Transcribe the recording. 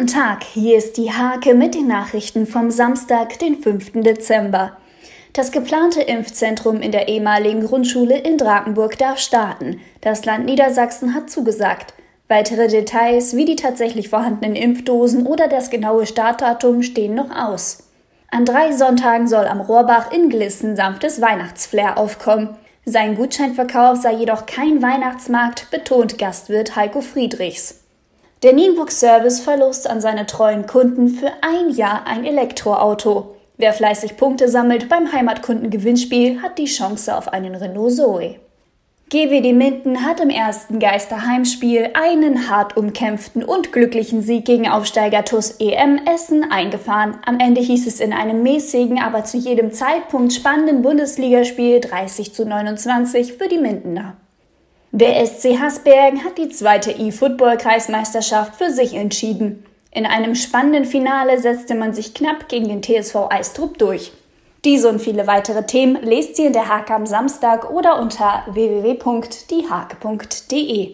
Guten Tag, hier ist die Hake mit den Nachrichten vom Samstag, den 5. Dezember. Das geplante Impfzentrum in der ehemaligen Grundschule in Drakenburg darf starten. Das Land Niedersachsen hat zugesagt. Weitere Details wie die tatsächlich vorhandenen Impfdosen oder das genaue Startdatum stehen noch aus. An drei Sonntagen soll am Rohrbach in Glissen sanftes Weihnachtsflair aufkommen. Sein Gutscheinverkauf sei jedoch kein Weihnachtsmarkt, betont Gastwirt Heiko Friedrichs. Der Nienburg Service verlost an seine treuen Kunden für ein Jahr ein Elektroauto. Wer fleißig Punkte sammelt beim Heimatkundengewinnspiel, hat die Chance auf einen Renault Zoe. GWD Minden hat im ersten Geisterheimspiel einen hart umkämpften und glücklichen Sieg gegen Aufsteiger TUS EM Essen eingefahren. Am Ende hieß es in einem mäßigen, aber zu jedem Zeitpunkt spannenden Bundesligaspiel 30 zu 29 für die Mindener. Der SC Hasbergen hat die zweite E-Football-Kreismeisterschaft für sich entschieden. In einem spannenden Finale setzte man sich knapp gegen den TSV Eistrup durch. Diese und viele weitere Themen lest ihr in der Hake am Samstag oder unter www.diehake.de.